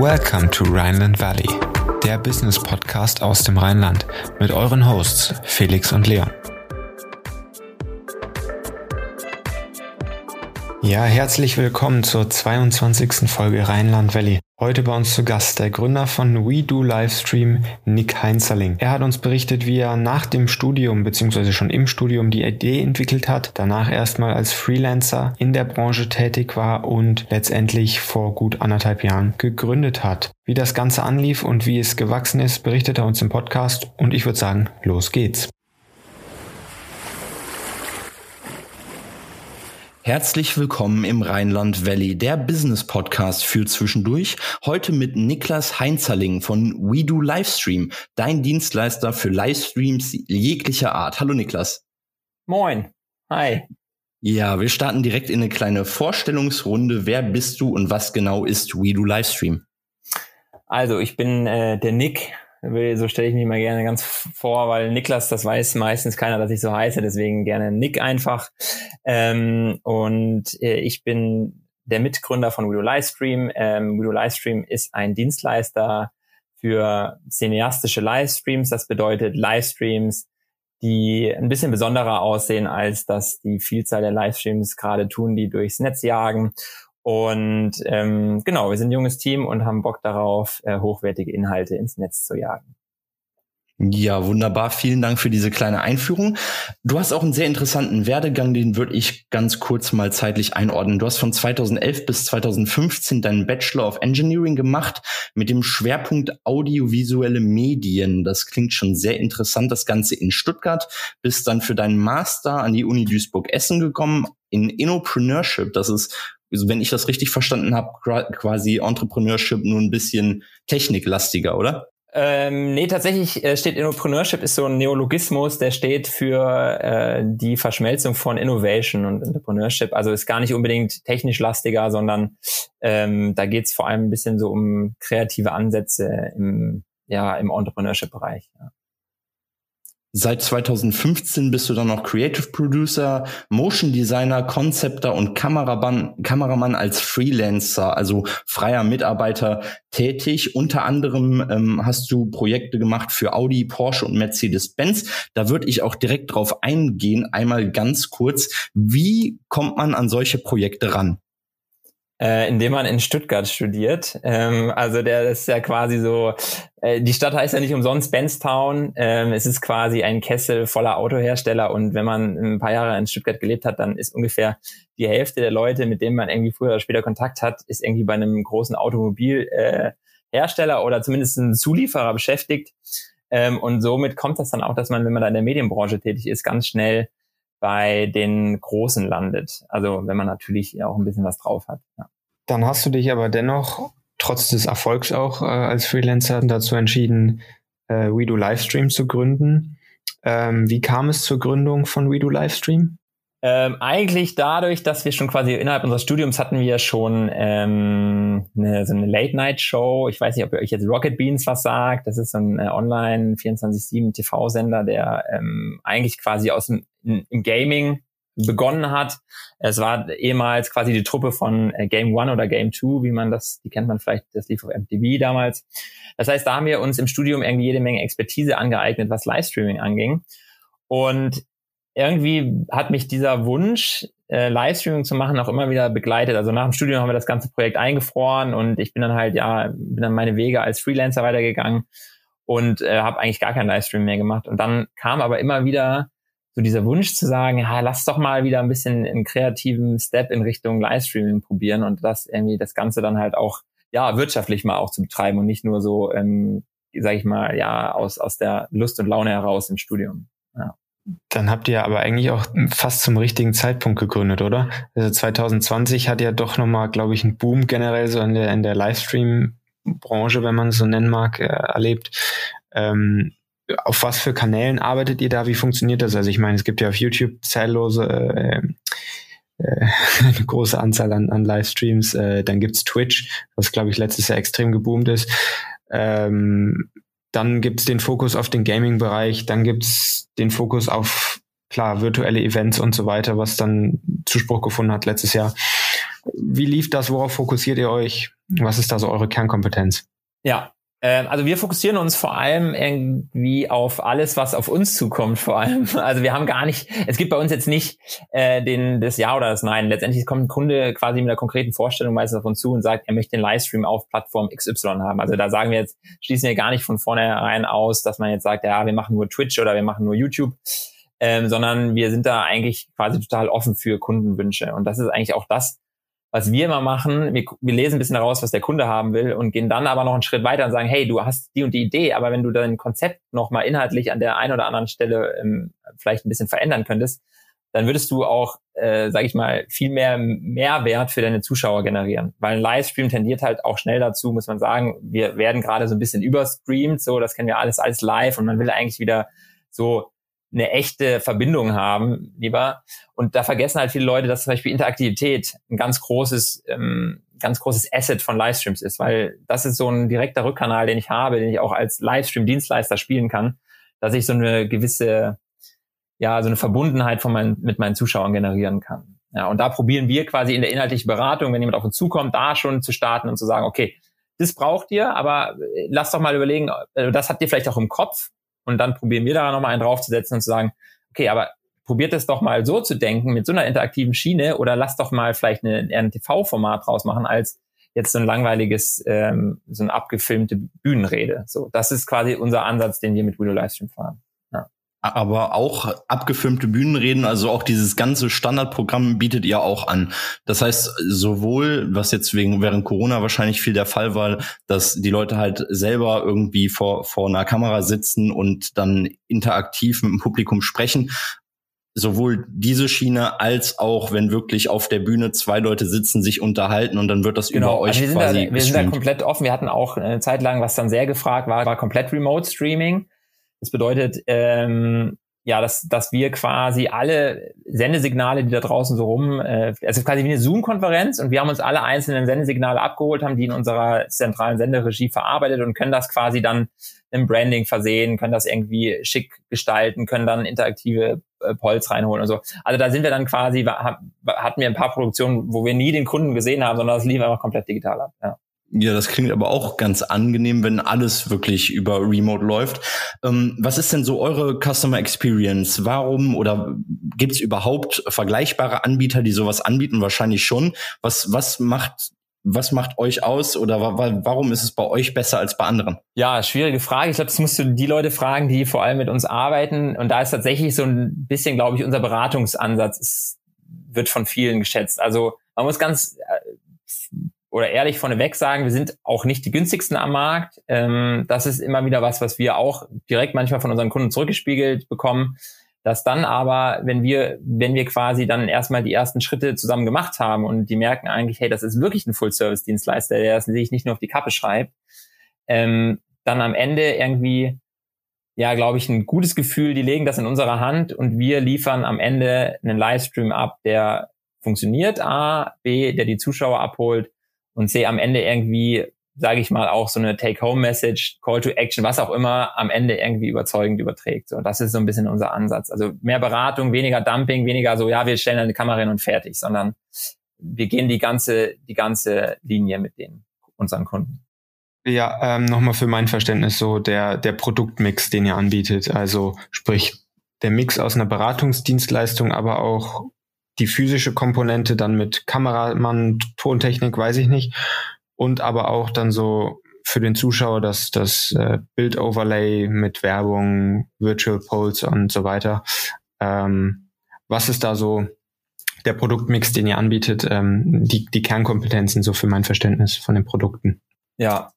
Welcome to Rhineland Valley, der Business Podcast aus dem Rheinland mit euren Hosts Felix und Leon. Ja, herzlich willkommen zur 22. Folge Rheinland Valley. Heute bei uns zu Gast der Gründer von We Do Livestream, Nick Heinzerling. Er hat uns berichtet, wie er nach dem Studium bzw. schon im Studium die Idee entwickelt hat, danach erstmal als Freelancer in der Branche tätig war und letztendlich vor gut anderthalb Jahren gegründet hat. Wie das Ganze anlief und wie es gewachsen ist, berichtet er uns im Podcast und ich würde sagen, los geht's. Herzlich willkommen im Rheinland Valley, der Business Podcast für zwischendurch. Heute mit Niklas Heinzerling von We Do Livestream, dein Dienstleister für Livestreams jeglicher Art. Hallo Niklas. Moin. Hi. Ja, wir starten direkt in eine kleine Vorstellungsrunde. Wer bist du und was genau ist We Do Livestream? Also, ich bin äh, der Nick, so stelle ich mich mal gerne ganz vor, weil Niklas, das weiß meistens keiner, dass ich so heiße, deswegen gerne Nick einfach. Ähm, und äh, ich bin der Mitgründer von Widow Livestream. Ähm, Widow Livestream ist ein Dienstleister für cineastische Livestreams. Das bedeutet Livestreams, die ein bisschen besonderer aussehen, als dass die Vielzahl der Livestreams gerade tun, die durchs Netz jagen. Und ähm, genau, wir sind ein junges Team und haben Bock darauf, äh, hochwertige Inhalte ins Netz zu jagen. Ja, wunderbar. Vielen Dank für diese kleine Einführung. Du hast auch einen sehr interessanten Werdegang, den würde ich ganz kurz mal zeitlich einordnen. Du hast von 2011 bis 2015 deinen Bachelor of Engineering gemacht mit dem Schwerpunkt audiovisuelle Medien. Das klingt schon sehr interessant, das Ganze in Stuttgart. Bist dann für deinen Master an die Uni Duisburg-Essen gekommen in Innopreneurship. Das ist also wenn ich das richtig verstanden habe, quasi Entrepreneurship nur ein bisschen techniklastiger, oder? Ähm, nee, tatsächlich äh, steht Innopreneurship ist so ein Neologismus, der steht für äh, die Verschmelzung von Innovation und Entrepreneurship. Also ist gar nicht unbedingt technisch lastiger, sondern ähm, da geht es vor allem ein bisschen so um kreative Ansätze im, ja, im Entrepreneurship-Bereich. Ja. Seit 2015 bist du dann noch Creative Producer, Motion Designer, Concepter und Kameramann, Kameramann als Freelancer, also freier Mitarbeiter tätig. Unter anderem ähm, hast du Projekte gemacht für Audi, Porsche und Mercedes-Benz. Da würde ich auch direkt drauf eingehen, einmal ganz kurz. Wie kommt man an solche Projekte ran? Äh, indem man in Stuttgart studiert. Ähm, also der ist ja quasi so, äh, die Stadt heißt ja nicht umsonst Benstown. Ähm, es ist quasi ein Kessel voller Autohersteller und wenn man ein paar Jahre in Stuttgart gelebt hat, dann ist ungefähr die Hälfte der Leute, mit denen man irgendwie früher oder später Kontakt hat, ist irgendwie bei einem großen Automobilhersteller äh, oder zumindest ein Zulieferer beschäftigt. Ähm, und somit kommt das dann auch, dass man, wenn man da in der Medienbranche tätig ist, ganz schnell bei den Großen landet. Also wenn man natürlich auch ein bisschen was drauf hat. Ja. Dann hast du dich aber dennoch, trotz des Erfolgs auch äh, als Freelancer, dazu entschieden, äh, WeDo Livestream zu gründen. Ähm, wie kam es zur Gründung von WeDo Livestream? Ähm, eigentlich dadurch, dass wir schon quasi innerhalb unseres Studiums hatten wir schon ähm, eine, so eine Late-Night-Show. Ich weiß nicht, ob ihr euch jetzt Rocket Beans was sagt. Das ist so ein äh, Online 24-7 TV-Sender, der ähm, eigentlich quasi aus dem im Gaming begonnen hat. Es war ehemals quasi die Truppe von äh, Game One oder Game Two, wie man das, die kennt man vielleicht, das lief auf MTV damals. Das heißt, da haben wir uns im Studium irgendwie jede Menge Expertise angeeignet, was Livestreaming anging. Und irgendwie hat mich dieser Wunsch, äh, Livestreaming zu machen, auch immer wieder begleitet. Also nach dem Studium haben wir das ganze Projekt eingefroren und ich bin dann halt, ja, bin dann meine Wege als Freelancer weitergegangen und äh, habe eigentlich gar kein Livestream mehr gemacht. Und dann kam aber immer wieder so dieser Wunsch zu sagen, ja, lass doch mal wieder ein bisschen einen kreativen Step in Richtung Livestreaming probieren und das irgendwie das Ganze dann halt auch ja wirtschaftlich mal auch zu betreiben und nicht nur so, ähm, sag ich mal, ja aus aus der Lust und Laune heraus im Studium. Dann habt ihr aber eigentlich auch fast zum richtigen Zeitpunkt gegründet, oder? Also 2020 hat ja doch nochmal, glaube ich, einen Boom generell so in der, in der Livestream-Branche, wenn man es so nennen mag, äh, erlebt. Ähm, auf was für Kanälen arbeitet ihr da? Wie funktioniert das? Also ich meine, es gibt ja auf YouTube zahllose äh, äh, eine große Anzahl an, an Livestreams. Äh, dann gibt's Twitch, was glaube ich letztes Jahr extrem geboomt ist. Ähm, dann gibt's den Fokus auf den Gaming-Bereich, dann gibt's den Fokus auf klar virtuelle Events und so weiter, was dann Zuspruch gefunden hat letztes Jahr. Wie lief das? Worauf fokussiert ihr euch? Was ist da so eure Kernkompetenz? Ja, also wir fokussieren uns vor allem irgendwie auf alles, was auf uns zukommt, vor allem. Also wir haben gar nicht, es gibt bei uns jetzt nicht äh, den, das Ja oder das Nein. Letztendlich kommt ein Kunde quasi mit einer konkreten Vorstellung meistens auf uns zu und sagt, er möchte den Livestream auf Plattform XY haben. Also da sagen wir jetzt, schließen wir gar nicht von vornherein aus, dass man jetzt sagt, ja, wir machen nur Twitch oder wir machen nur YouTube. Ähm, sondern wir sind da eigentlich quasi total offen für Kundenwünsche. Und das ist eigentlich auch das, was wir immer machen, wir, wir lesen ein bisschen daraus, was der Kunde haben will und gehen dann aber noch einen Schritt weiter und sagen, hey, du hast die und die Idee, aber wenn du dein Konzept nochmal inhaltlich an der einen oder anderen Stelle ähm, vielleicht ein bisschen verändern könntest, dann würdest du auch, äh, sage ich mal, viel mehr Mehrwert für deine Zuschauer generieren. Weil ein Livestream tendiert halt auch schnell dazu, muss man sagen, wir werden gerade so ein bisschen überstreamt, so, das kennen wir alles, alles live und man will eigentlich wieder so eine echte Verbindung haben, lieber. Und da vergessen halt viele Leute, dass zum Beispiel Interaktivität ein ganz großes, ähm, ganz großes Asset von Livestreams ist, weil das ist so ein direkter Rückkanal, den ich habe, den ich auch als Livestream-Dienstleister spielen kann, dass ich so eine gewisse, ja, so eine Verbundenheit von meinen, mit meinen Zuschauern generieren kann. Ja, und da probieren wir quasi in der inhaltlichen Beratung, wenn jemand auf uns zukommt, da schon zu starten und zu sagen, okay, das braucht ihr, aber lasst doch mal überlegen, äh, das habt ihr vielleicht auch im Kopf, und dann probieren wir da nochmal einen draufzusetzen und zu sagen, okay, aber probiert es doch mal so zu denken mit so einer interaktiven Schiene oder lasst doch mal vielleicht eine, ein TV-Format draus machen als jetzt so ein langweiliges, ähm, so eine abgefilmte Bühnenrede. So, das ist quasi unser Ansatz, den wir mit Video Livestream fahren aber auch abgefilmte Bühnenreden, also auch dieses ganze Standardprogramm bietet ihr auch an. Das heißt, sowohl, was jetzt wegen während Corona wahrscheinlich viel der Fall war, dass die Leute halt selber irgendwie vor, vor einer Kamera sitzen und dann interaktiv mit dem Publikum sprechen, sowohl diese Schiene als auch, wenn wirklich auf der Bühne zwei Leute sitzen, sich unterhalten und dann wird das genau. über euch also wir quasi da, Wir sind da komplett offen. Wir hatten auch eine Zeit lang, was dann sehr gefragt war, war komplett Remote Streaming. Das bedeutet, ähm, ja, dass, dass wir quasi alle Sendesignale, die da draußen so rum, äh, also quasi wie eine Zoom-Konferenz und wir haben uns alle einzelnen Sendesignale abgeholt, haben die in unserer zentralen Senderegie verarbeitet und können das quasi dann im Branding versehen, können das irgendwie schick gestalten, können dann interaktive äh, Polls reinholen und so. Also da sind wir dann quasi, hatten wir ein paar Produktionen, wo wir nie den Kunden gesehen haben, sondern das lief einfach komplett digital ab. Ja. Ja, das klingt aber auch ganz angenehm, wenn alles wirklich über Remote läuft. Ähm, was ist denn so eure Customer Experience? Warum oder gibt es überhaupt vergleichbare Anbieter, die sowas anbieten? Wahrscheinlich schon. Was, was macht was macht euch aus oder wa warum ist es bei euch besser als bei anderen? Ja, schwierige Frage. Ich glaube, das musst du die Leute fragen, die vor allem mit uns arbeiten. Und da ist tatsächlich so ein bisschen, glaube ich, unser Beratungsansatz ist, wird von vielen geschätzt. Also man muss ganz oder ehrlich vorneweg sagen, wir sind auch nicht die günstigsten am Markt. Ähm, das ist immer wieder was, was wir auch direkt manchmal von unseren Kunden zurückgespiegelt bekommen. Dass dann aber, wenn wir, wenn wir quasi dann erstmal die ersten Schritte zusammen gemacht haben und die merken eigentlich, hey, das ist wirklich ein Full-Service-Dienstleister, der das sich nicht nur auf die Kappe schreibt, ähm, dann am Ende irgendwie, ja, glaube ich, ein gutes Gefühl, die legen das in unserer Hand und wir liefern am Ende einen Livestream ab, der funktioniert, A, B, der die Zuschauer abholt und sehe am Ende irgendwie, sage ich mal, auch so eine Take-Home-Message, Call to Action, was auch immer, am Ende irgendwie überzeugend überträgt. So, das ist so ein bisschen unser Ansatz. Also mehr Beratung, weniger Dumping, weniger so, ja, wir stellen eine Kamera hin und fertig, sondern wir gehen die ganze, die ganze Linie mit den unseren Kunden. Ja, ähm, nochmal für mein Verständnis so der, der Produktmix, den ihr anbietet. Also sprich, der Mix aus einer Beratungsdienstleistung, aber auch die physische Komponente dann mit Kameramann, Tontechnik, weiß ich nicht. Und aber auch dann so für den Zuschauer das, das äh, Bild-Overlay mit Werbung, Virtual Poles und so weiter. Ähm, was ist da so der Produktmix, den ihr anbietet, ähm, die, die Kernkompetenzen so für mein Verständnis von den Produkten? Ja,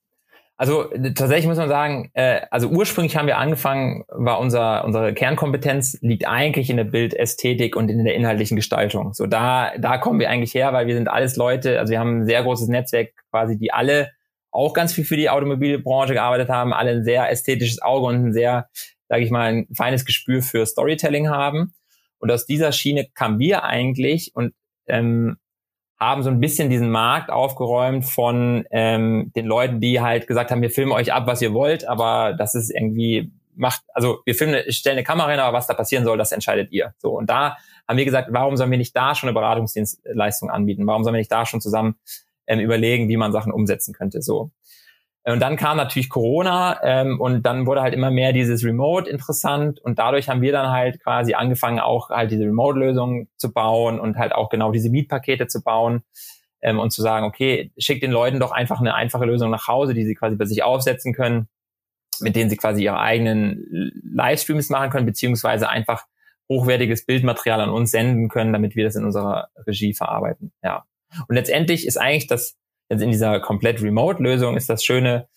also tatsächlich muss man sagen, äh, also ursprünglich haben wir angefangen, war unser unsere Kernkompetenz liegt eigentlich in der Bildästhetik und in der inhaltlichen Gestaltung. So da da kommen wir eigentlich her, weil wir sind alles Leute, also wir haben ein sehr großes Netzwerk quasi, die alle auch ganz viel für die Automobilbranche gearbeitet haben, alle ein sehr ästhetisches Auge und ein sehr, sage ich mal, ein feines Gespür für Storytelling haben. Und aus dieser Schiene kamen wir eigentlich und ähm, haben so ein bisschen diesen Markt aufgeräumt von ähm, den Leuten, die halt gesagt haben, wir filmen euch ab, was ihr wollt, aber das ist irgendwie macht, also wir filmen, stellen eine Kamera hin, aber was da passieren soll, das entscheidet ihr. So und da haben wir gesagt, warum sollen wir nicht da schon eine Beratungsdienstleistung anbieten? Warum sollen wir nicht da schon zusammen ähm, überlegen, wie man Sachen umsetzen könnte? So. Und dann kam natürlich Corona ähm, und dann wurde halt immer mehr dieses Remote interessant und dadurch haben wir dann halt quasi angefangen, auch halt diese Remote-Lösungen zu bauen und halt auch genau diese Mietpakete zu bauen ähm, und zu sagen, okay, schickt den Leuten doch einfach eine einfache Lösung nach Hause, die sie quasi bei sich aufsetzen können, mit denen sie quasi ihre eigenen Livestreams machen können, beziehungsweise einfach hochwertiges Bildmaterial an uns senden können, damit wir das in unserer Regie verarbeiten. Ja. Und letztendlich ist eigentlich das jetzt in dieser komplett Remote-Lösung ist das Schöne,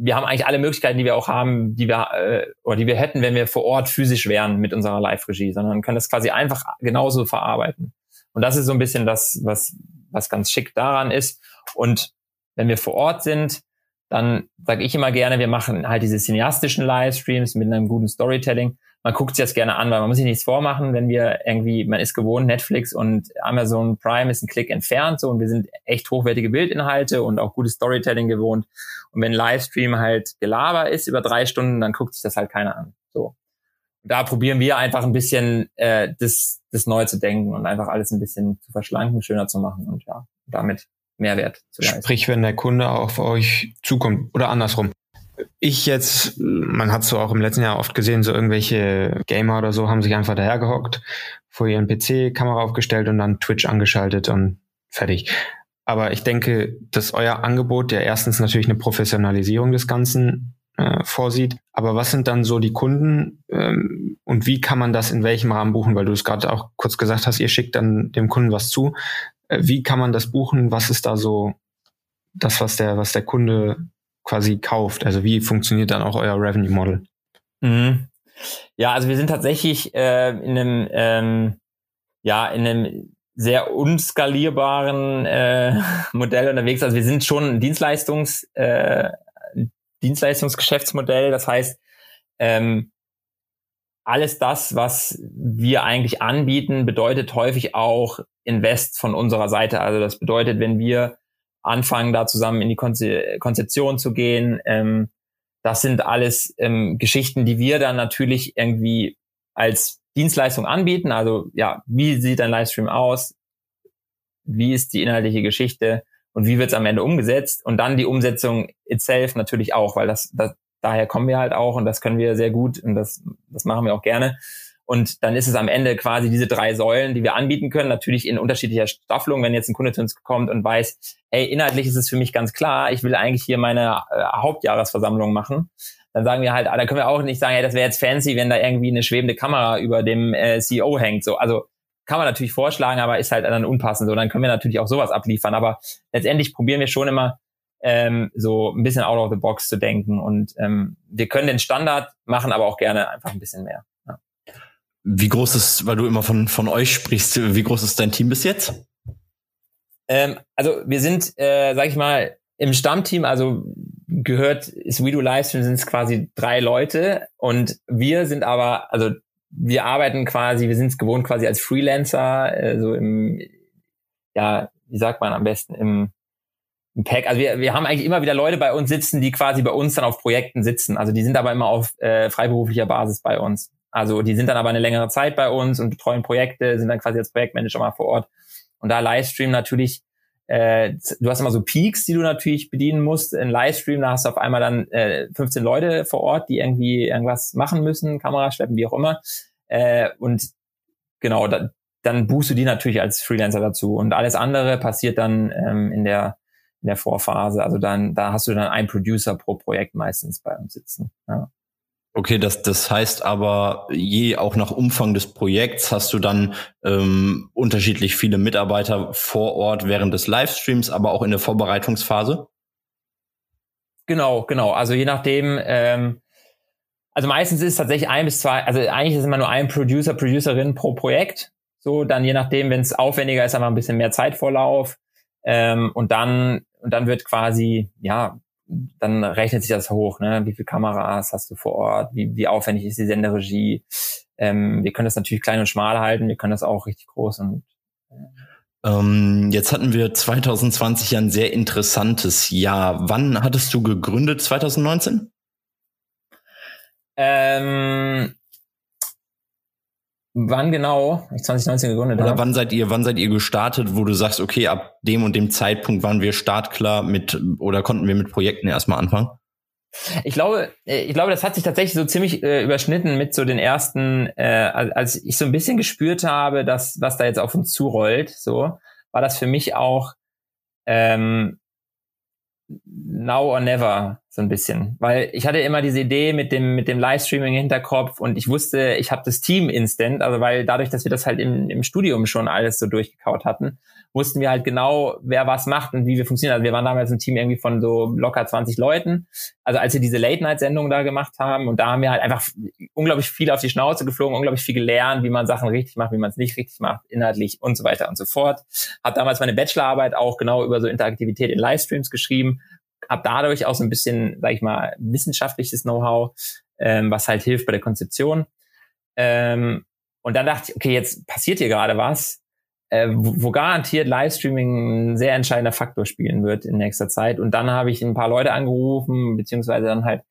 wir haben eigentlich alle Möglichkeiten, die wir auch haben, die wir äh, oder die wir hätten, wenn wir vor Ort physisch wären mit unserer Live-Regie, sondern können das quasi einfach genauso verarbeiten. Und das ist so ein bisschen das, was was ganz schick daran ist. Und wenn wir vor Ort sind, dann sage ich immer gerne, wir machen halt diese cineastischen Livestreams mit einem guten Storytelling man guckt sich das gerne an, weil man muss sich nichts vormachen, wenn wir irgendwie, man ist gewohnt, Netflix und Amazon Prime ist ein Klick entfernt so und wir sind echt hochwertige Bildinhalte und auch gutes Storytelling gewohnt. Und wenn Livestream halt Gelaber ist über drei Stunden, dann guckt sich das halt keiner an. So. Da probieren wir einfach ein bisschen äh, das, das neu zu denken und einfach alles ein bisschen zu verschlanken, schöner zu machen und ja, damit Mehrwert zu leisten. Sprich, wenn der Kunde auf euch zukommt oder andersrum ich jetzt, man hat so auch im letzten Jahr oft gesehen, so irgendwelche Gamer oder so haben sich einfach dahergehockt, vor ihren PC Kamera aufgestellt und dann Twitch angeschaltet und fertig. Aber ich denke, dass euer Angebot ja erstens natürlich eine Professionalisierung des Ganzen äh, vorsieht. Aber was sind dann so die Kunden ähm, und wie kann man das in welchem Rahmen buchen? Weil du es gerade auch kurz gesagt hast, ihr schickt dann dem Kunden was zu. Äh, wie kann man das buchen? Was ist da so das, was der, was der Kunde quasi kauft? Also wie funktioniert dann auch euer Revenue Model? Mhm. Ja, also wir sind tatsächlich äh, in einem ähm, ja in einem sehr unskalierbaren äh, Modell unterwegs. Also wir sind schon ein Dienstleistungs äh, Dienstleistungsgeschäftsmodell. Das heißt, ähm, alles das, was wir eigentlich anbieten, bedeutet häufig auch Invest von unserer Seite. Also das bedeutet, wenn wir anfangen, da zusammen in die Konze Konzeption zu gehen. Ähm, das sind alles ähm, Geschichten, die wir dann natürlich irgendwie als Dienstleistung anbieten. Also ja, wie sieht ein Livestream aus? Wie ist die inhaltliche Geschichte? Und wie wird es am Ende umgesetzt? Und dann die Umsetzung itself natürlich auch, weil das, das daher kommen wir halt auch und das können wir sehr gut und das, das machen wir auch gerne. Und dann ist es am Ende quasi diese drei Säulen, die wir anbieten können, natürlich in unterschiedlicher Staffelung. Wenn jetzt ein Kunde zu uns kommt und weiß, hey, inhaltlich ist es für mich ganz klar, ich will eigentlich hier meine äh, Hauptjahresversammlung machen, dann sagen wir halt, ah, da können wir auch nicht sagen, hey, das wäre jetzt fancy, wenn da irgendwie eine schwebende Kamera über dem äh, CEO hängt. So, also kann man natürlich vorschlagen, aber ist halt dann unpassend. So, dann können wir natürlich auch sowas abliefern. Aber letztendlich probieren wir schon immer ähm, so ein bisschen out of the box zu denken. Und ähm, wir können den Standard machen, aber auch gerne einfach ein bisschen mehr. Wie groß ist, weil du immer von, von euch sprichst, wie groß ist dein Team bis jetzt? Ähm, also wir sind, äh, sag ich mal, im Stammteam, also gehört ist We Do Livestream sind es quasi drei Leute und wir sind aber, also wir arbeiten quasi, wir sind es gewohnt quasi als Freelancer, äh, so im, ja, wie sagt man am besten, im, im Pack. Also wir, wir haben eigentlich immer wieder Leute bei uns sitzen, die quasi bei uns dann auf Projekten sitzen. Also die sind aber immer auf äh, freiberuflicher Basis bei uns. Also die sind dann aber eine längere Zeit bei uns und betreuen Projekte, sind dann quasi als Projektmanager mal vor Ort. Und da Livestream natürlich, äh, du hast immer so Peaks, die du natürlich bedienen musst. In Livestream, da hast du auf einmal dann äh, 15 Leute vor Ort, die irgendwie irgendwas machen müssen, Kamera schleppen, wie auch immer. Äh, und genau, da, dann buchst du die natürlich als Freelancer dazu. Und alles andere passiert dann ähm, in der in der Vorphase. Also dann, da hast du dann einen Producer pro Projekt meistens bei uns sitzen. Ja. Okay, das, das heißt aber, je auch nach Umfang des Projekts hast du dann ähm, unterschiedlich viele Mitarbeiter vor Ort während des Livestreams, aber auch in der Vorbereitungsphase? Genau, genau. Also je nachdem, ähm, also meistens ist es tatsächlich ein bis zwei, also eigentlich ist es immer nur ein Producer, Producerin pro Projekt. So, dann je nachdem, wenn es aufwendiger ist, einfach ein bisschen mehr Zeitvorlauf. Ähm, und dann, und dann wird quasi, ja, dann rechnet sich das hoch, ne? Wie viele Kameras hast du vor Ort? Wie, wie aufwendig ist die Senderegie? Ähm, wir können das natürlich klein und schmal halten, wir können das auch richtig groß und äh ähm, jetzt hatten wir 2020 ja ein sehr interessantes Jahr. Wann hattest du gegründet? 2019? Ähm, Wann genau? Ich 2019 gegründet Oder wann seid ihr, wann seid ihr gestartet, wo du sagst, okay, ab dem und dem Zeitpunkt waren wir startklar mit oder konnten wir mit Projekten erstmal anfangen? Ich glaube, äh, ich glaube, das hat sich tatsächlich so ziemlich äh, überschnitten mit so den ersten, äh, als ich so ein bisschen gespürt habe, dass was da jetzt auf uns zurollt, so war das für mich auch ähm, now or never so ein bisschen, weil ich hatte immer diese Idee mit dem mit dem Livestreaming im Hinterkopf und ich wusste, ich habe das Team instant, also weil dadurch, dass wir das halt im, im Studium schon alles so durchgekaut hatten, wussten wir halt genau, wer was macht und wie wir funktionieren. Also wir waren damals ein Team irgendwie von so locker 20 Leuten. Also als wir diese Late-Night-Sendung da gemacht haben und da haben wir halt einfach unglaublich viel auf die Schnauze geflogen, unglaublich viel gelernt, wie man Sachen richtig macht, wie man es nicht richtig macht, inhaltlich und so weiter und so fort. Hab damals meine Bachelorarbeit auch genau über so Interaktivität in Livestreams geschrieben, hab dadurch auch so ein bisschen, sag ich mal, wissenschaftliches Know-how, ähm, was halt hilft bei der Konzeption. Ähm, und dann dachte ich, okay, jetzt passiert hier gerade was äh, wo, wo garantiert Livestreaming ein sehr entscheidender Faktor spielen wird in nächster Zeit. Und dann habe ich ein paar Leute angerufen, beziehungsweise dann halt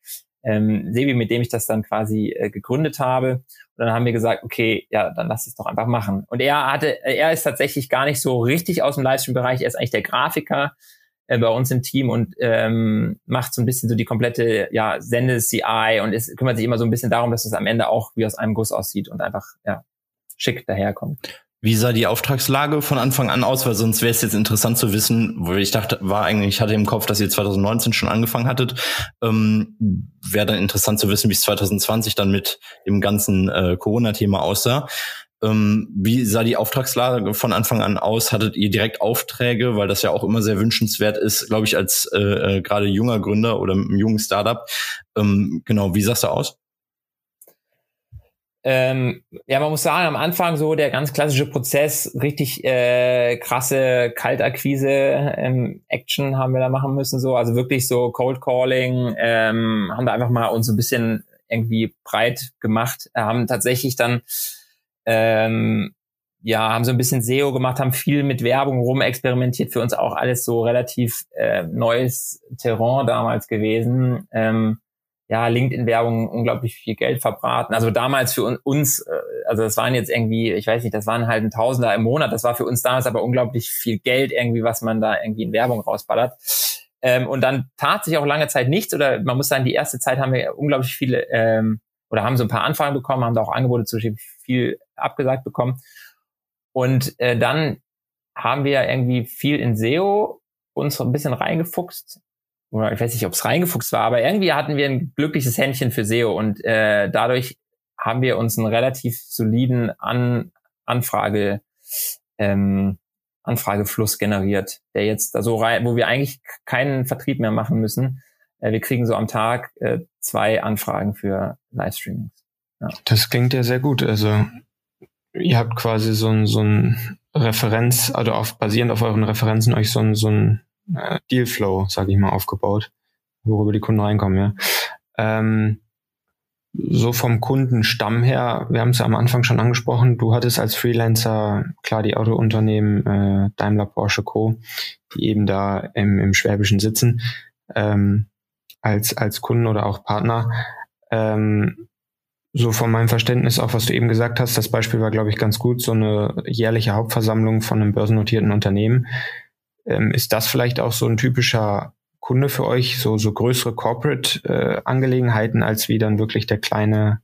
ähm, Sebi, mit dem ich das dann quasi äh, gegründet habe. Und dann haben wir gesagt, okay, ja, dann lass es doch einfach machen. Und er hatte, er ist tatsächlich gar nicht so richtig aus dem Livestream-Bereich, er ist eigentlich der Grafiker äh, bei uns im Team und ähm, macht so ein bisschen so die komplette ja, Sende-CI und es kümmert sich immer so ein bisschen darum, dass es am Ende auch wie aus einem Guss aussieht und einfach ja, schick daherkommt. Wie sah die Auftragslage von Anfang an aus? Weil sonst wäre es jetzt interessant zu wissen, wo ich dachte, war eigentlich, ich hatte im Kopf, dass ihr 2019 schon angefangen hattet. Ähm, wäre dann interessant zu wissen, wie es 2020 dann mit dem ganzen äh, Corona-Thema aussah. Ähm, wie sah die Auftragslage von Anfang an aus? Hattet ihr direkt Aufträge, weil das ja auch immer sehr wünschenswert ist, glaube ich, als äh, äh, gerade junger Gründer oder einem jungen Startup. Ähm, genau, wie sah es da aus? Ähm, ja, man muss sagen, am Anfang so der ganz klassische Prozess, richtig äh, krasse Kaltakquise ähm, Action haben wir da machen müssen, so also wirklich so Cold Calling, ähm, haben da einfach mal uns so ein bisschen irgendwie breit gemacht, haben tatsächlich dann ähm, ja, haben so ein bisschen SEO gemacht, haben viel mit Werbung rum experimentiert, für uns auch alles so relativ äh, neues Terrain damals gewesen. Ähm, ja, LinkedIn-Werbung unglaublich viel Geld verbraten. Also damals für uns, äh, also das waren jetzt irgendwie, ich weiß nicht, das waren halt ein Tausender im Monat. Das war für uns damals aber unglaublich viel Geld irgendwie, was man da irgendwie in Werbung rausballert. Ähm, und dann tat sich auch lange Zeit nichts oder man muss sagen, die erste Zeit haben wir unglaublich viele ähm, oder haben so ein paar Anfragen bekommen, haben da auch Angebote zu viel abgesagt bekommen. Und äh, dann haben wir irgendwie viel in SEO uns ein bisschen reingefuchst oder ich weiß nicht, ob es reingefuchst war, aber irgendwie hatten wir ein glückliches Händchen für SEO und äh, dadurch haben wir uns einen relativ soliden An Anfrage ähm, Anfragefluss generiert, der jetzt da so rein, wo wir eigentlich keinen Vertrieb mehr machen müssen. Äh, wir kriegen so am Tag äh, zwei Anfragen für Livestreamings. Ja. Das klingt ja sehr gut. Also ihr habt quasi so ein, so ein Referenz, also auf, basierend auf euren Referenzen euch so ein, so ein äh, Dealflow, sage ich mal, aufgebaut, worüber die Kunden reinkommen, ja. Ähm, so vom Kundenstamm her, wir haben es ja am Anfang schon angesprochen, du hattest als Freelancer klar die Autounternehmen äh, Daimler, Porsche Co., die eben da im, im Schwäbischen sitzen, ähm, als, als Kunden oder auch Partner. Ähm, so von meinem Verständnis auch, was du eben gesagt hast, das Beispiel war, glaube ich, ganz gut, so eine jährliche Hauptversammlung von einem börsennotierten Unternehmen. Ähm, ist das vielleicht auch so ein typischer Kunde für euch, so, so größere Corporate-Angelegenheiten, äh, als wie dann wirklich der kleine,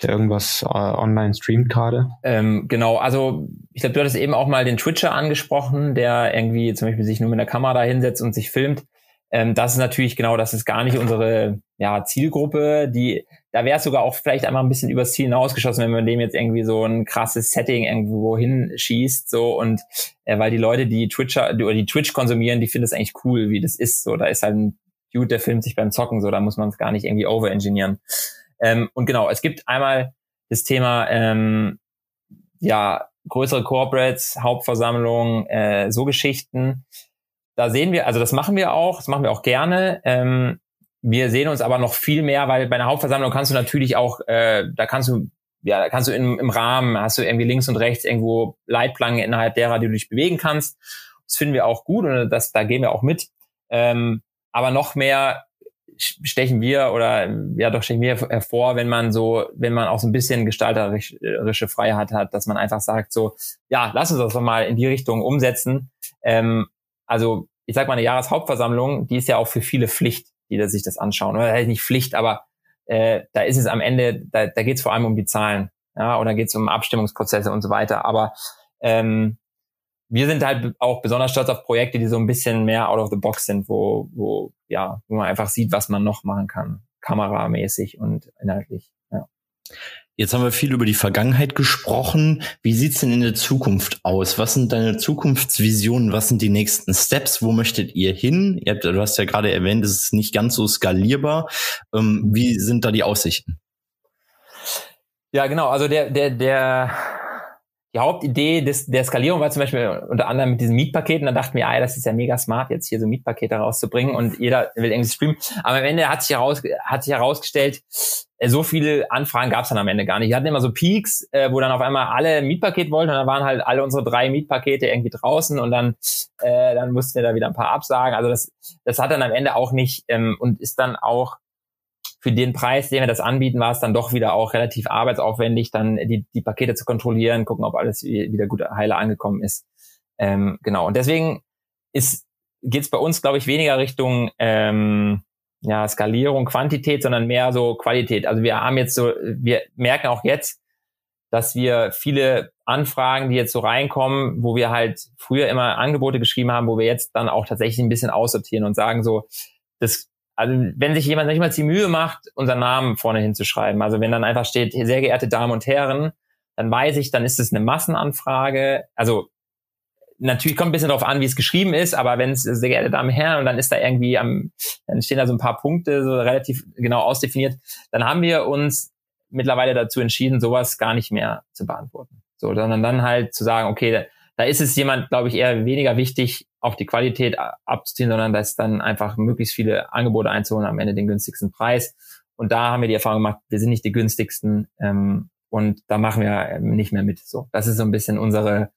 der irgendwas äh, online streamt gerade? Ähm, genau, also ich glaube, du hattest eben auch mal den Twitcher angesprochen, der irgendwie zum Beispiel sich nur mit der Kamera hinsetzt und sich filmt. Ähm, das ist natürlich genau, das ist gar nicht unsere ja, Zielgruppe. Die, da wäre es sogar auch vielleicht einmal ein bisschen übers Ziel hinausgeschossen, wenn man dem jetzt irgendwie so ein krasses Setting irgendwo hinschießt, so und äh, weil die Leute, die Twitcher die, oder die Twitch konsumieren, die finden es eigentlich cool, wie das ist. So, da ist halt ein Dude, der filmt sich beim Zocken, so, da muss man es gar nicht irgendwie overengineeren. Ähm, und genau, es gibt einmal das Thema, ähm, ja, größere Corporates, Hauptversammlungen, äh, so Geschichten da sehen wir, also das machen wir auch, das machen wir auch gerne. Ähm, wir sehen uns aber noch viel mehr, weil bei einer Hauptversammlung kannst du natürlich auch, äh, da kannst du, ja, da kannst du im, im Rahmen, hast du irgendwie links und rechts irgendwo Leitplanken innerhalb derer, die du dich bewegen kannst. Das finden wir auch gut und das, da gehen wir auch mit. Ähm, aber noch mehr stechen wir oder ja doch stechen wir hervor, wenn man so, wenn man auch so ein bisschen gestalterische Freiheit hat, dass man einfach sagt so, ja, lass uns das doch mal in die Richtung umsetzen. Ähm, also ich sag mal, eine Jahreshauptversammlung, die ist ja auch für viele Pflicht, die sich das anschauen. Oder halt nicht Pflicht, aber äh, da ist es am Ende, da, da geht es vor allem um die Zahlen, ja, oder geht es um Abstimmungsprozesse und so weiter. Aber ähm, wir sind halt auch besonders stolz auf Projekte, die so ein bisschen mehr out of the box sind, wo, wo, ja, wo man einfach sieht, was man noch machen kann, kameramäßig und inhaltlich. Ja. Jetzt haben wir viel über die Vergangenheit gesprochen. Wie sieht's denn in der Zukunft aus? Was sind deine Zukunftsvisionen? Was sind die nächsten Steps? Wo möchtet ihr hin? Ihr habt, du hast ja gerade erwähnt, es ist nicht ganz so skalierbar. Ähm, wie sind da die Aussichten? Ja, genau. Also der, der, der, die Hauptidee des, der Skalierung war zum Beispiel unter anderem mit diesen Mietpaketen. Da dachten wir, ah, das ist ja mega smart, jetzt hier so Mietpakete rauszubringen und jeder will irgendwie streamen. Aber am Ende hat sich, heraus, hat sich herausgestellt, äh, so viele Anfragen gab es dann am Ende gar nicht. Wir hatten immer so Peaks, äh, wo dann auf einmal alle Mietpaket wollten und dann waren halt alle unsere drei Mietpakete irgendwie draußen und dann, äh, dann mussten wir da wieder ein paar absagen. Also das, das hat dann am Ende auch nicht ähm, und ist dann auch für den Preis, den wir das anbieten, war es dann doch wieder auch relativ arbeitsaufwendig, dann die, die Pakete zu kontrollieren, gucken, ob alles wieder gut heile angekommen ist. Ähm, genau. Und deswegen ist geht es bei uns, glaube ich, weniger Richtung ähm, ja, Skalierung, Quantität, sondern mehr so Qualität. Also wir haben jetzt so, wir merken auch jetzt, dass wir viele Anfragen, die jetzt so reinkommen, wo wir halt früher immer Angebote geschrieben haben, wo wir jetzt dann auch tatsächlich ein bisschen aussortieren und sagen so, das also wenn sich jemand nicht mal die Mühe macht, unseren Namen vorne hinzuschreiben, also wenn dann einfach steht, sehr geehrte Damen und Herren, dann weiß ich, dann ist es eine Massenanfrage. Also natürlich kommt ein bisschen darauf an, wie es geschrieben ist, aber wenn es sehr geehrte Damen und Herren und dann ist da irgendwie am, dann stehen da so ein paar Punkte so relativ genau ausdefiniert, dann haben wir uns mittlerweile dazu entschieden, sowas gar nicht mehr zu beantworten. So, sondern dann halt zu sagen, okay, da ist es jemand, glaube ich, eher weniger wichtig, auf die Qualität abzuziehen, sondern da ist dann einfach möglichst viele Angebote einzuholen, am Ende den günstigsten Preis. Und da haben wir die Erfahrung gemacht, wir sind nicht die günstigsten ähm, und da machen wir nicht mehr mit. So, das ist so ein bisschen unsere,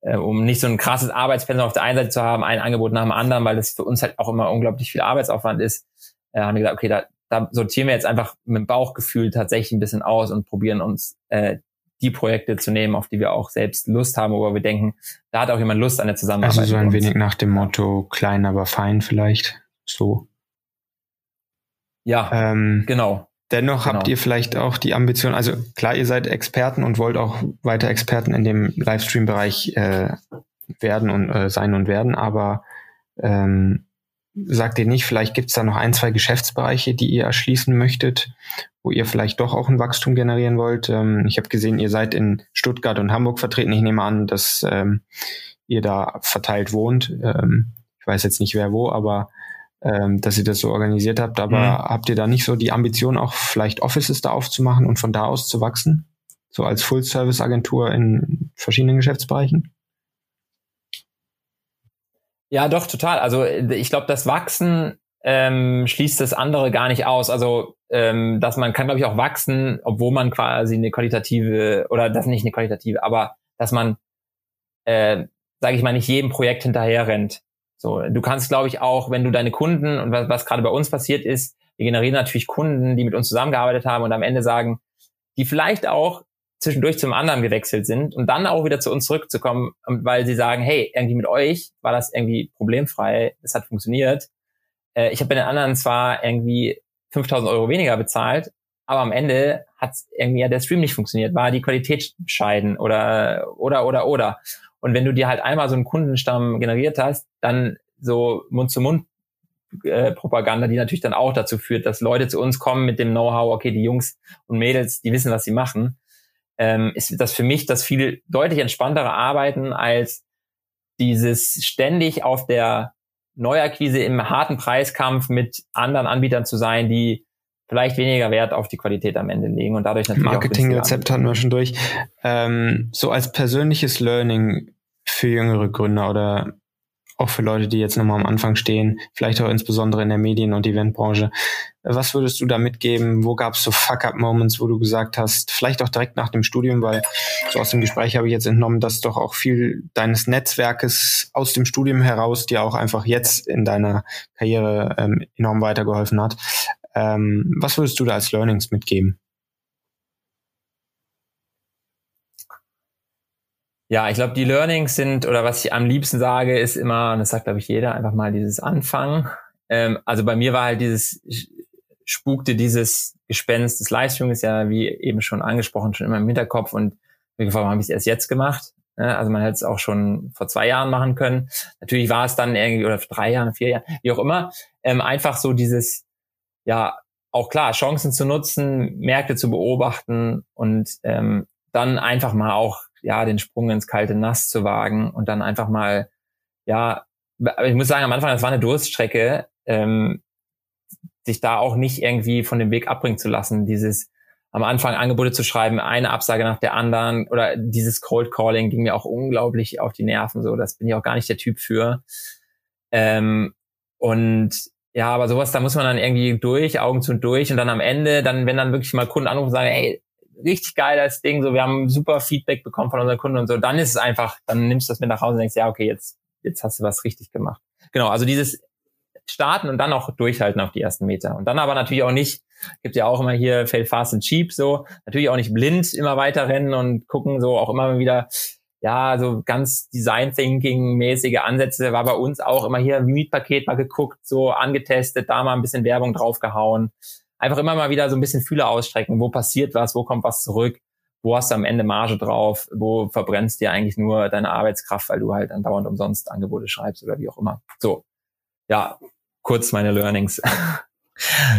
äh, um nicht so ein krasses Arbeitspensum auf der einen Seite zu haben, ein Angebot nach dem anderen, weil das für uns halt auch immer unglaublich viel Arbeitsaufwand ist, äh, haben wir gesagt, okay, da, da sortieren wir jetzt einfach mit dem Bauchgefühl tatsächlich ein bisschen aus und probieren uns äh, die Projekte zu nehmen, auf die wir auch selbst Lust haben, wo wir denken, da hat auch jemand Lust an der Zusammenarbeit. Also so ein wenig nach dem Motto klein, aber fein vielleicht. So. Ja, ähm, genau. Dennoch genau. habt ihr vielleicht auch die Ambition, also klar, ihr seid Experten und wollt auch weiter Experten in dem Livestream-Bereich äh, werden und äh, sein und werden, aber ähm, sagt ihr nicht, vielleicht gibt es da noch ein, zwei Geschäftsbereiche, die ihr erschließen möchtet, wo ihr vielleicht doch auch ein Wachstum generieren wollt. Ähm, ich habe gesehen, ihr seid in Stuttgart und Hamburg vertreten. Ich nehme an, dass ähm, ihr da verteilt wohnt. Ähm, ich weiß jetzt nicht wer wo, aber ähm, dass ihr das so organisiert habt. Aber mhm. habt ihr da nicht so die Ambition, auch vielleicht Offices da aufzumachen und von da aus zu wachsen? So als Full-Service-Agentur in verschiedenen Geschäftsbereichen? Ja, doch, total. Also ich glaube, das Wachsen ähm, schließt das andere gar nicht aus. Also ähm, dass man kann, glaube ich, auch wachsen, obwohl man quasi eine qualitative oder das nicht eine qualitative, aber dass man, äh, sage ich mal, nicht jedem Projekt hinterher rennt. So, du kannst, glaube ich, auch, wenn du deine Kunden und was, was gerade bei uns passiert ist, wir generieren natürlich Kunden, die mit uns zusammengearbeitet haben und am Ende sagen, die vielleicht auch zwischendurch zum anderen gewechselt sind und dann auch wieder zu uns zurückzukommen, weil sie sagen, hey, irgendwie mit euch war das irgendwie problemfrei, es hat funktioniert. Äh, ich habe bei den anderen zwar irgendwie 5000 Euro weniger bezahlt, aber am Ende hat irgendwie ja der Stream nicht funktioniert, war die Qualität bescheiden oder, oder, oder, oder. Und wenn du dir halt einmal so einen Kundenstamm generiert hast, dann so Mund-zu-Mund äh, Propaganda, die natürlich dann auch dazu führt, dass Leute zu uns kommen mit dem Know-how, okay, die Jungs und Mädels, die wissen, was sie machen ähm, ist das für mich das viel deutlich entspanntere Arbeiten als dieses ständig auf der Neuakquise im harten Preiskampf mit anderen Anbietern zu sein, die vielleicht weniger Wert auf die Qualität am Ende legen und dadurch natürlich Marketingrezept hatten wir schon durch. Ähm, so als persönliches Learning für jüngere Gründer oder auch für Leute, die jetzt nochmal am Anfang stehen, vielleicht auch insbesondere in der Medien- und Eventbranche. Was würdest du da mitgeben? Wo gab es so Fuck-up-Moments, wo du gesagt hast, vielleicht auch direkt nach dem Studium, weil so aus dem Gespräch habe ich jetzt entnommen, dass doch auch viel deines Netzwerkes aus dem Studium heraus dir auch einfach jetzt in deiner Karriere ähm, enorm weitergeholfen hat. Ähm, was würdest du da als Learnings mitgeben? Ja, ich glaube, die Learnings sind, oder was ich am liebsten sage, ist immer, und das sagt, glaube ich, jeder, einfach mal dieses Anfangen. Ähm, also bei mir war halt dieses, spukte dieses Gespenst des Livestreamings ja, wie eben schon angesprochen, schon immer im Hinterkopf und mir gefragt, warum habe ich es erst jetzt gemacht? Also man hätte es auch schon vor zwei Jahren machen können. Natürlich war es dann irgendwie, oder vor drei Jahren, vier Jahren, wie auch immer, ähm, einfach so dieses, ja, auch klar, Chancen zu nutzen, Märkte zu beobachten und ähm, dann einfach mal auch ja, den Sprung ins kalte Nass zu wagen und dann einfach mal, ja, ich muss sagen, am Anfang, das war eine Durststrecke, ähm, sich da auch nicht irgendwie von dem Weg abbringen zu lassen, dieses am Anfang Angebote zu schreiben, eine Absage nach der anderen oder dieses Cold Calling ging mir auch unglaublich auf die Nerven, so, das bin ich auch gar nicht der Typ für. Ähm, und ja, aber sowas, da muss man dann irgendwie durch, Augen zu und durch und dann am Ende, dann, wenn dann wirklich mal Kunden anrufen und sagen, ey, richtig geil das Ding, so wir haben super Feedback bekommen von unseren Kunden und so, dann ist es einfach, dann nimmst du das mit nach Hause und denkst, ja, okay, jetzt, jetzt hast du was richtig gemacht. Genau, also dieses starten und dann auch durchhalten auf die ersten Meter. Und dann aber natürlich auch nicht, gibt ja auch immer hier fail fast and cheap, so, natürlich auch nicht blind immer weiter rennen und gucken, so auch immer wieder, ja, so ganz Design Thinking mäßige Ansätze. War bei uns auch immer hier Mietpaket mal geguckt, so angetestet, da mal ein bisschen Werbung draufgehauen einfach immer mal wieder so ein bisschen Fühler ausstrecken. Wo passiert was? Wo kommt was zurück? Wo hast du am Ende Marge drauf? Wo verbrennst dir eigentlich nur deine Arbeitskraft, weil du halt andauernd umsonst Angebote schreibst oder wie auch immer. So. Ja, kurz meine Learnings.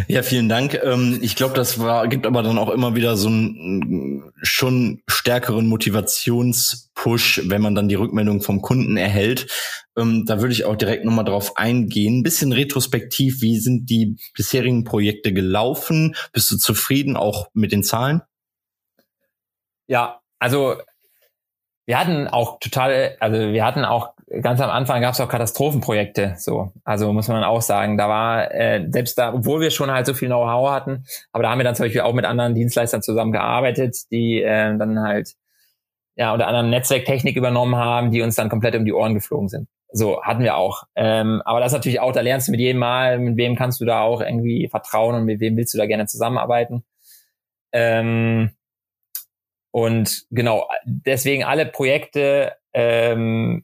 Ja, vielen Dank. Ähm, ich glaube, das war, gibt aber dann auch immer wieder so einen schon stärkeren Motivationspush, wenn man dann die Rückmeldung vom Kunden erhält. Ähm, da würde ich auch direkt nochmal drauf eingehen. Ein bisschen retrospektiv, wie sind die bisherigen Projekte gelaufen? Bist du zufrieden auch mit den Zahlen? Ja, also wir hatten auch total, also wir hatten auch ganz am Anfang gab es auch Katastrophenprojekte, so. Also muss man auch sagen, da war äh, selbst da, obwohl wir schon halt so viel Know-how hatten, aber da haben wir dann zum Beispiel auch mit anderen Dienstleistern zusammengearbeitet, die äh, dann halt ja unter anderem Netzwerktechnik übernommen haben, die uns dann komplett um die Ohren geflogen sind. So hatten wir auch. Ähm, aber das ist natürlich auch, da lernst du mit jedem Mal, mit wem kannst du da auch irgendwie vertrauen und mit wem willst du da gerne zusammenarbeiten. Ähm, und genau, deswegen alle Projekte ähm,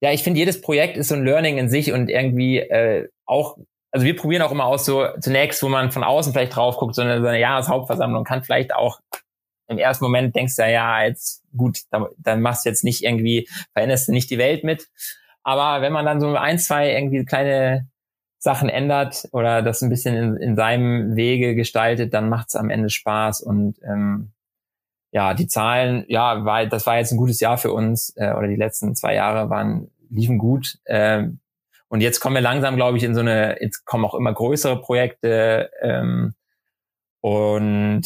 ja, ich finde, jedes Projekt ist so ein Learning in sich und irgendwie äh, auch, also wir probieren auch immer aus, so zunächst, wo man von außen vielleicht drauf guckt, so eine, so eine Jahreshauptversammlung kann vielleicht auch im ersten Moment denkst du, ja, jetzt gut, dann, dann machst du jetzt nicht irgendwie, veränderst du nicht die Welt mit. Aber wenn man dann so ein, zwei irgendwie kleine Sachen ändert oder das ein bisschen in, in seinem Wege gestaltet, dann macht es am Ende Spaß und ähm, ja, die Zahlen, ja, war, das war jetzt ein gutes Jahr für uns äh, oder die letzten zwei Jahre waren liefen gut. Ähm, und jetzt kommen wir langsam, glaube ich, in so eine, jetzt kommen auch immer größere Projekte ähm, und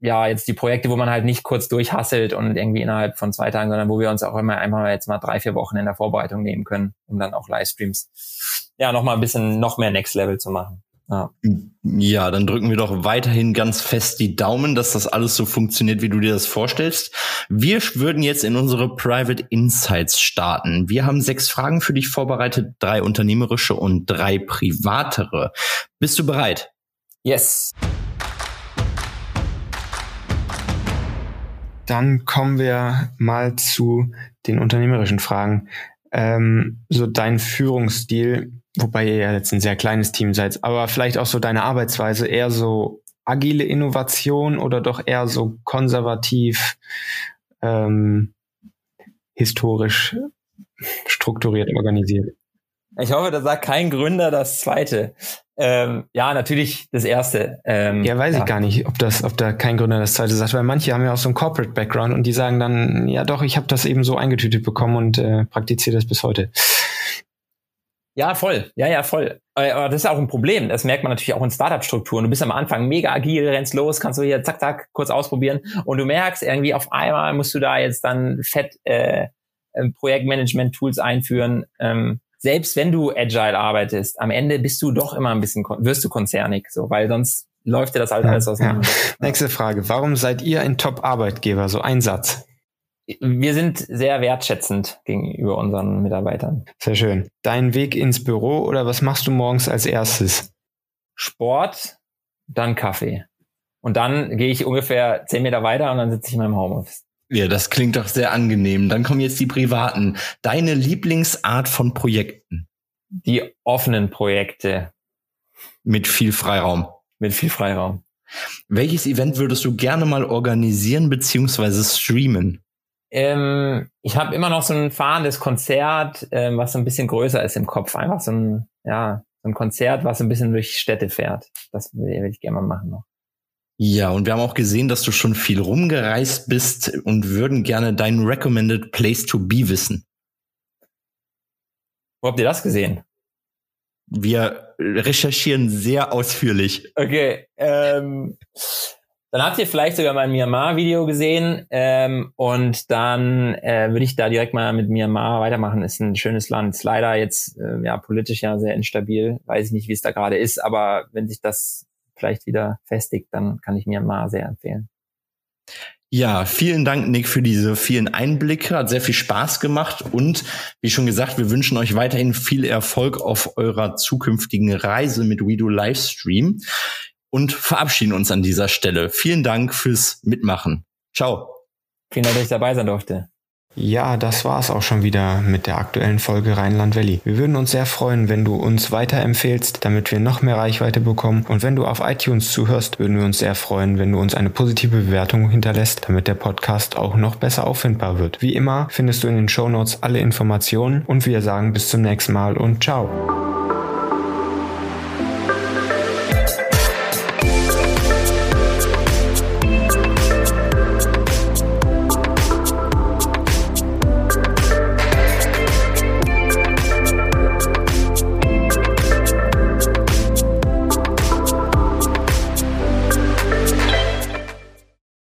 ja, jetzt die Projekte, wo man halt nicht kurz durchhasselt und irgendwie innerhalb von zwei Tagen, sondern wo wir uns auch immer einfach jetzt mal drei, vier Wochen in der Vorbereitung nehmen können, um dann auch Livestreams ja noch mal ein bisschen noch mehr Next Level zu machen. Ja. ja, dann drücken wir doch weiterhin ganz fest die Daumen, dass das alles so funktioniert, wie du dir das vorstellst. Wir würden jetzt in unsere Private Insights starten. Wir haben sechs Fragen für dich vorbereitet, drei unternehmerische und drei privatere. Bist du bereit? Yes. Dann kommen wir mal zu den unternehmerischen Fragen. Ähm, so dein Führungsstil wobei ihr ja jetzt ein sehr kleines Team seid, aber vielleicht auch so deine Arbeitsweise eher so agile Innovation oder doch eher so konservativ, ähm, historisch strukturiert organisiert? Ich hoffe, da sagt kein Gründer das Zweite. Ähm, ja, natürlich das Erste. Ähm, ja, weiß ja. ich gar nicht, ob das, ob da kein Gründer das Zweite sagt, weil manche haben ja auch so einen Corporate Background und die sagen dann, ja doch, ich habe das eben so eingetütet bekommen und äh, praktiziere das bis heute. Ja, voll. Ja, ja, voll. Aber das ist auch ein Problem. Das merkt man natürlich auch in Startup-Strukturen. Du bist am Anfang mega agil, rennst los, kannst du hier zack, zack, kurz ausprobieren. Und du merkst irgendwie auf einmal musst du da jetzt dann fett äh, Projektmanagement-Tools einführen. Ähm, selbst wenn du agile arbeitest, am Ende bist du doch immer ein bisschen, wirst du konzernig, so, weil sonst läuft dir das halt alles aus dem. Ja. Nächste Frage. Warum seid ihr ein Top-Arbeitgeber? So ein Satz. Wir sind sehr wertschätzend gegenüber unseren Mitarbeitern. Sehr schön. Dein Weg ins Büro oder was machst du morgens als erstes? Sport, dann Kaffee. Und dann gehe ich ungefähr zehn Meter weiter und dann sitze ich in meinem Homeoffice. Ja, das klingt doch sehr angenehm. Dann kommen jetzt die privaten. Deine Lieblingsart von Projekten? Die offenen Projekte. Mit viel Freiraum. Mit viel Freiraum. Welches Event würdest du gerne mal organisieren beziehungsweise streamen? Ähm, ich habe immer noch so ein fahrendes Konzert, ähm, was so ein bisschen größer ist im Kopf. Einfach so ein, ja, so ein Konzert, was ein bisschen durch Städte fährt. Das will ich gerne mal machen noch. Ja, und wir haben auch gesehen, dass du schon viel rumgereist bist und würden gerne deinen Recommended Place to Be wissen. Wo habt ihr das gesehen? Wir recherchieren sehr ausführlich. Okay. Ähm, dann habt ihr vielleicht sogar mein Myanmar-Video gesehen ähm, und dann äh, würde ich da direkt mal mit Myanmar weitermachen. Ist ein schönes Land. Ist leider jetzt äh, ja politisch ja sehr instabil. Weiß ich nicht, wie es da gerade ist, aber wenn sich das vielleicht wieder festigt, dann kann ich Myanmar sehr empfehlen. Ja, vielen Dank, Nick, für diese vielen Einblicke. Hat sehr viel Spaß gemacht. Und wie schon gesagt, wir wünschen euch weiterhin viel Erfolg auf eurer zukünftigen Reise mit WeDo Livestream und verabschieden uns an dieser Stelle. Vielen Dank fürs Mitmachen. Ciao. Vielen Dank, dass ich dabei sein durfte. Ja, das war's auch schon wieder mit der aktuellen Folge Rheinland Valley. Wir würden uns sehr freuen, wenn du uns weiterempfehlst, damit wir noch mehr Reichweite bekommen. Und wenn du auf iTunes zuhörst, würden wir uns sehr freuen, wenn du uns eine positive Bewertung hinterlässt, damit der Podcast auch noch besser auffindbar wird. Wie immer findest du in den Show Notes alle Informationen und wir sagen bis zum nächsten Mal und ciao.